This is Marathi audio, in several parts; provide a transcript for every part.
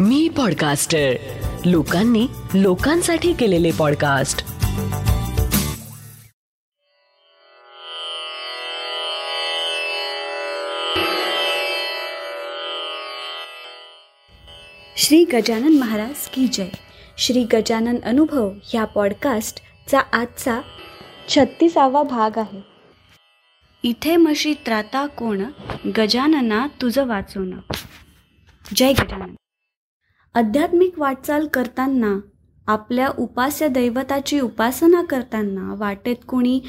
मी पॉडकास्टर लोकांनी लोकांसाठी केलेले पॉडकास्ट श्री गजानन महाराज की जय. श्री गजानन अनुभव ह्या पॉडकास्टचा आजचा छत्तीसावा भाग आहे. इथे मशी त्राता कोण? गजानना तुझं वाचवणं. जय गजानन. आध्यात्मिक वाटचाल करताना आपल्या उपास्य दैवताची उपासना करताना वाटेत कोणी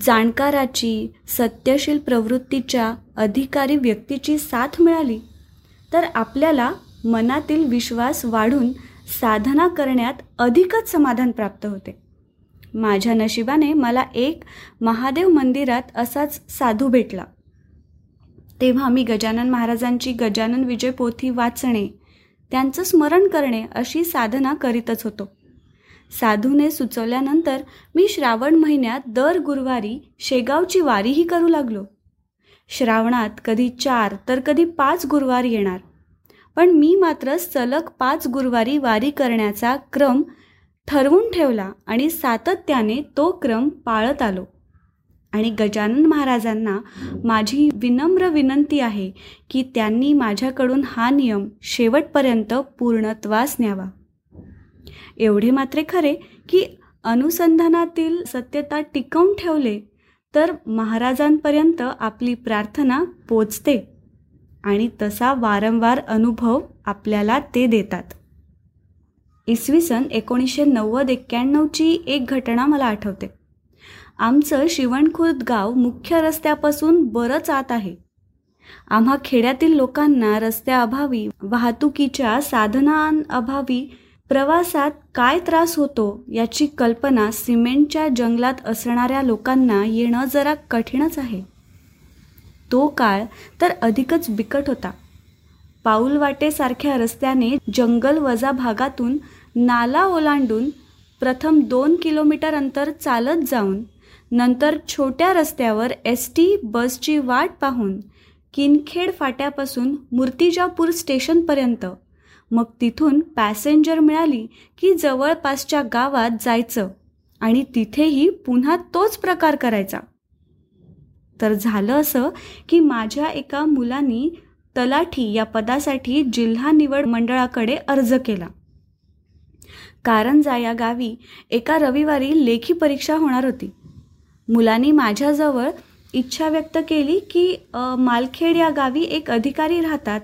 जाणकाराची सत्यशील प्रवृत्तीच्या अधिकारी व्यक्तीची साथ मिळाली तर आपल्याला मनातील विश्वास वाढून साधना करण्यात अधिकच समाधान प्राप्त होते. माझ्या नशिबाने मला एक महादेव मंदिरात असाच साधू भेटला. तेव्हा मी गजानन महाराजांची गजानन विजय पोथी वाचणे त्यांचं स्मरण करणे अशी साधना करीतच होतो. साधूने सुचवल्यानंतर मी श्रावण महिन्यात दर गुरुवारी शेगावची वारीही करू लागलो. श्रावणात कधी चार तर कधी पाच गुरुवार येणार. पण मी मात्र सलग पाच गुरुवारी वारी करण्याचा क्रम ठरवून ठेवला आणि सातत्याने तो क्रम पाळत आलो. आणि गजानन महाराजांना माझी विनम्र विनंती आहे की त्यांनी माझ्याकडून हा नियम शेवटपर्यंत पूर्णत्वास न्यावा. एवढे मात्र खरे की अनुसंधानातील सत्यता टिकवून ठेवले तर महाराजांपर्यंत आपली प्रार्थना पोचते आणि तसा वारंवार अनुभव आपल्याला ते देतात. इसवी सन एकोणीसशे नव्वद एक्क्याण्णवची एक घटना मला आठवते. आमचं शिवणखुर्द गाव मुख्य रस्त्यापासून बरंच आत आहे. आम्हा खेड्यातील लोकांना रस्त्याअभावी वाहतुकीच्या साधनांअभावी प्रवासात काय त्रास होतो याची कल्पना सिमेंटच्या जंगलात असणाऱ्या लोकांना येणं जरा कठीणच आहे. तो काळ तर अधिकच बिकट होता. पाऊलवाटेसारख्या रस्त्याने जंगल वजा भागातून नाला ओलांडून प्रथम दोन किलोमीटर अंतर चालत जाऊन नंतर छोट्या रस्त्यावर एस टी बसची वाट पाहून किनखेड फाट्यापासून मूर्तिजापूर स्टेशनपर्यंत. मग तिथून पॅसेंजर मिळाली की जवळपासच्या गावात जायचं आणि तिथेही पुन्हा तोच प्रकार करायचा. तर झालं असं की माझ्या एका मुलानी तलाठी या पदासाठी जिल्हा निवड मंडळाकडे अर्ज केला. कारंजा या गावी एका रविवारी लेखी परीक्षा होणार होती. मुलांनी माझ्याजवळ इच्छा व्यक्त केली की मालखेड या गावी एक अधिकारी राहतात.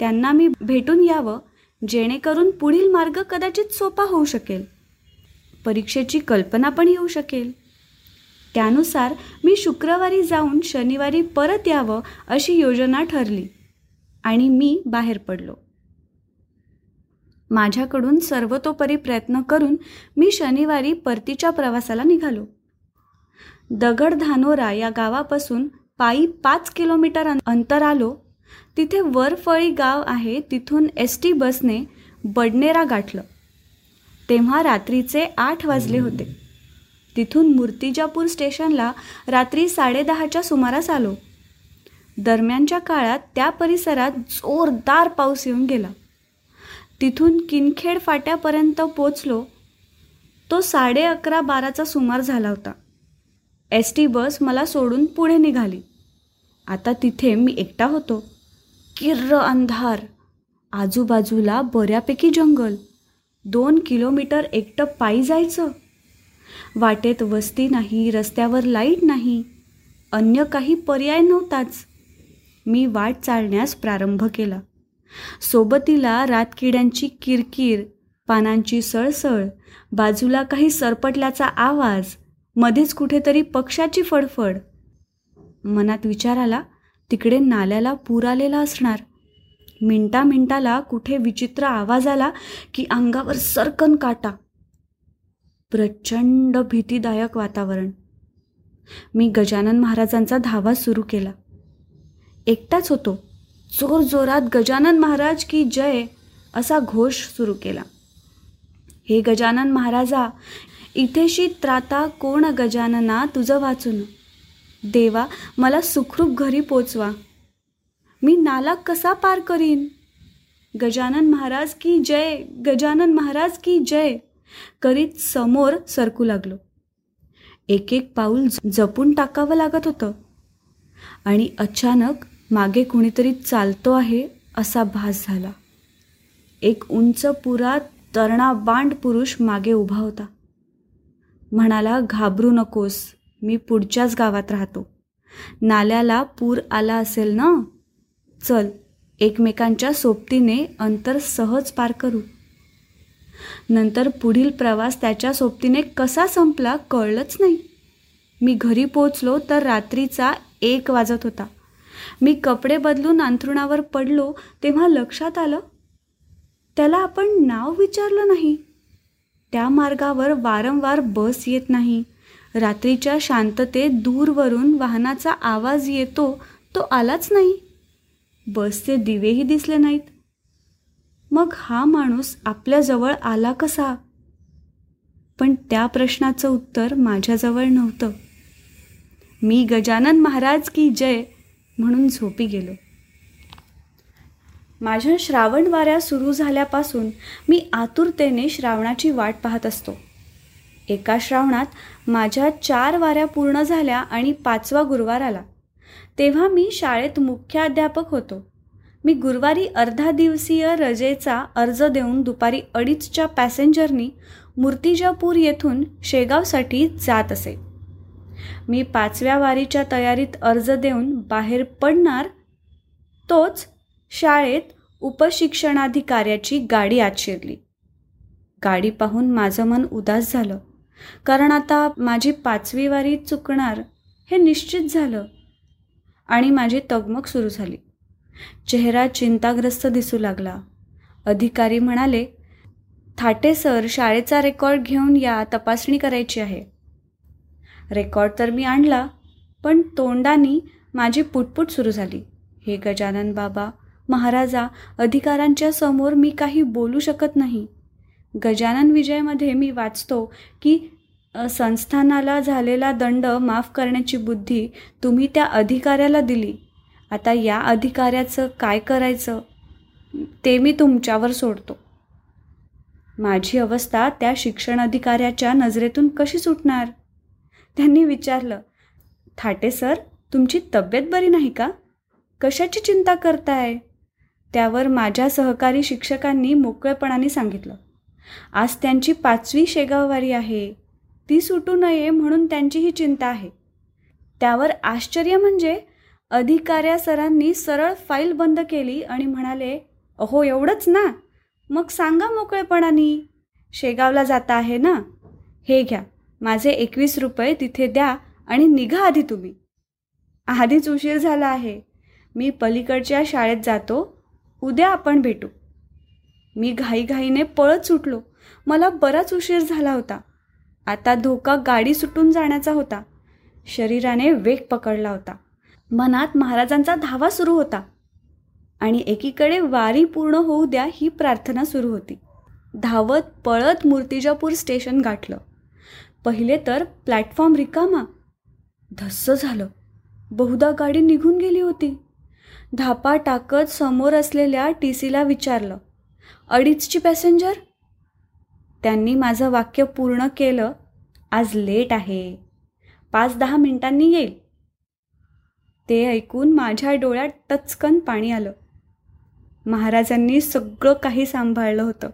त्यांना मी भेटून यावं जेणेकरून पुढील मार्ग कदाचित सोपा होऊ शकेल. परीक्षेची कल्पना पण येऊ शकेल. त्यानुसार मी शुक्रवारी जाऊन शनिवारी परत यावं अशी योजना ठरली आणि मी बाहेर पडलो. माझ्याकडून सर्वतोपरी प्रयत्न करून मी शनिवारी परतीच्या प्रवासाला निघालो. दगडधानोरा या गावापासून पायी पाच किलोमीटर अंतर आलो. तिथे वरफळी गाव आहे तिथून एस टी बसने बडनेरा गाठलं. तेव्हा रात्रीचे आठ वाजले होते. तिथून मूर्तिजापूर स्टेशनला रात्री साडेदहाच्या सुमारास आलो. दरम्यानच्या काळात त्या परिसरात जोरदार पाऊस येऊन गेला. तिथून किनखेड फाट्यापर्यंत पोचलो. तो साडे अकरा बाराचा सुमार झाला होता. एस टी बस मला सोडून पुढे निघाली. आता तिथे मी एकटा होतो. किर्र अंधार. आजूबाजूला बऱ्यापैकी जंगल. दोन किलोमीटर एकटं पायी जायचं. वाटेत वस्ती नाही रस्त्यावर लाइट नाही. अन्य काही पर्याय नव्हताच. मी वाट चालण्यास प्रारंभ केला. सोबतीला रातकिड्यांची किरकिर पानांची सळसळ बाजूला काही सरपटल्याचा आवाज मध्येच कुठेतरी पक्षाची फडफड. मनात विचार आला तिकडे नाल्याला पूर आलेला असणार. मिनटा मिनटाला कुठे विचित्र आवाज आला की अंगावर सरकन काटा. प्रचंड भीतीदायक वातावरण. मी गजानन महाराजांचा धावा सुरू केला. एकटाच होतो. जोर जोरात गजानन महाराज की जय असा घोष सुरू केला. हे गजानन महाराजा इथेशी त्राता कोण गजानना तुझं वाचून. देवा मला सुखरूप घरी पोचवा. मी नाला कसा पार करीन? गजानन महाराज की जय गजानन महाराज की जय. करीत समोर सरकू लागलो. एक एक पाऊल जपून टाकावं लागत होतं. आणि अचानक मागे कुणीतरी चालतो आहे असा भास झाला. एक उंच पुरा तरणा बांड पुरुष मागे उभा होता. म्हणाला घाबरू नकोस मी पुढच्याच गावात राहतो. नाल्याला पूर आला असेल ना? चल एकमेकांच्या सोबतीने अंतर सहज पार करू. नंतर पुढील प्रवास त्याच्या सोबतीने कसा संपला कळलंच नाही. मी घरी पोचलो तर रात्रीचा एक वाजत होता. मी कपडे बदलून अंथरुणावर पडलो तेव्हा लक्षात आलं त्याला आपण नाव विचारलं नाही. त्या मार्गावर वारंवार बस येत नाही. रात्रीच्या शांततेत दूरवरून वाहनाचा आवाज येतो तो आलाच नाही. बसचे दिवेही दिसले नाहीत. मग हा माणूस आपल्याजवळ आला कसा? पण त्या प्रश्नाचं उत्तर माझ्याजवळ नव्हतं. मी गजानन महाराज की जय म्हणून झोपी गेलो. माझ्या श्रावण वाऱ्या सुरू झाल्यापासून मी आतुरतेने श्रावणाची वाट पाहत असतो. एका श्रावणात माझ्या चार वाऱ्या पूर्ण झाल्या आणि पाचवा गुरुवार आला. तेव्हा मी शाळेत मुख्याध्यापक होतो. मी गुरुवारी अर्धा दिवसीय रजेचा अर्ज देऊन दुपारी अडीचच्या पॅसेंजरनी मूर्तिजापूर येथून शेगावसाठी जात असे. मी पाचव्या वारीच्या तयारीत अर्ज देऊन बाहेर पडणार तोच शाळेत उपशिक्षणाधिकाऱ्याची गाडी आत शिरली गाडी पाहून माझं मन उदास झालं. कारण आता माझी पाचवी वारी चुकणार हे निश्चित झालं आणि माझी तगमग सुरू झाली. चेहरा चिंताग्रस्त दिसू लागला. अधिकारी म्हणाले थाटे सर शाळेचा रेकॉर्ड घेऊन या तपासणी करायची आहे. रेकॉर्ड तर मी आणला पण तोंडानी माझी पुटपुट सुरू झाली. हे गजानन बाबा महाराजा अधिकारांच्या समोर मी काही बोलू शकत नाही. गजानन विजयमध्ये मी वाचतो की संस्थानाला झालेला दंड माफ करण्याची बुद्धी तुम्ही त्या अधिकाऱ्याला दिली. आता या अधिकाऱ्याचं काय करायचं? ते मी तुमच्यावर सोडतो. माझी अवस्था त्या शिक्षण अधिकाऱ्याच्या नजरेतून कशी सुटणार? त्यांनी विचारलं थाटे सर तुमची तब्येत बरी नाही का? कशाची चिंता करताय? त्यावर माझ्या सहकारी शिक्षकांनी मोकळेपणाने सांगितलं. आज त्यांची पाचवी शेगाववारी आहे. ती सुटू नये म्हणून त्यांची ही चिंता आहे. त्यावर आश्चर्य म्हणजे अधिकाऱ्या सरांनी सरळ फाईल बंद केली आणि म्हणाले अहो एवढंच ना. मग सांगा मोकळेपणाने. शेगावला जाता आहे ना? हे घ्या. माझे एकवीस रुपये तिथे द्या आणि निघा आधी तुम्ही. आधीच उशीर झाला आहे. मी पलीकडच्या शाळेत जातो. उद्या आपण भेटू. मी घाईघाईने पळत सुटलो. मला बराच उशीर झाला होता. आता धोका गाडी सुटून जाण्याचा होता. शरीराने वेग पकडला होता. मनात महाराजांचा धावा सुरू होता. आणि एकीकडे वारी पूर्ण होऊ द्या ही प्रार्थना सुरू होती. धावत पळत मूर्तिजापूर स्टेशन गाठलं. पहिले तर प्लॅटफॉर्म रिकामा. धस्स झालं. बहुधा गाडी निघून गेली होती. धापा टाकत समोर असलेल्या टी सीला विचारलं अडीचची पॅसेंजर? त्यांनी माझं वाक्य पूर्ण केलं आज लेट आहे. पाच दहा मिनिटांनी येईल. ते ऐकून माझ्या डोळ्यात टचकन पाणी आलं. महाराजांनी सगळं काही सांभाळलं होतं.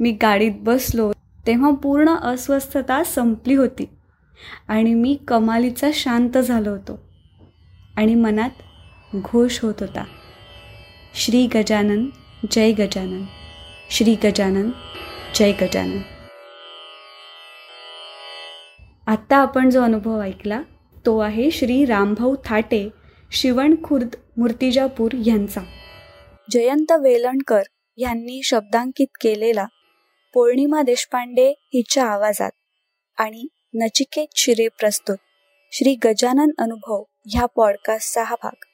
मी गाडीत बसलो तेव्हा पूर्ण अस्वस्थता संपली होती आणि मी कमालीचा शांत झालो होतो. आणि मनात घोष होत होता. श्री गजानन जय गजानन. श्री गजानन जय गजानन. आत्ता आपण जो अनुभव ऐकला तो आहे श्री रामभाऊ थाटे शिवण खुर्द मूर्तिजापूर यांचा. जयंत वेलणकर यांनी शब्दांकित केलेला पौर्णिमा देशपांडे हिच्या आवाजात आणि नचिकेत शिरे प्रस्तुत. श्री गजानन अनुभव ह्या पॉडकास्टचा हा भाग.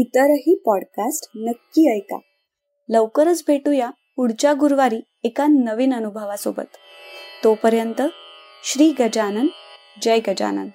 इतरही पॉडकास्ट नक्की ऐका. लवकरच भेटूया पुढच्या गुरुवारी एका नवीन अनुभवासोबत. तोपर्यंत श्री गजानन जय गजानन.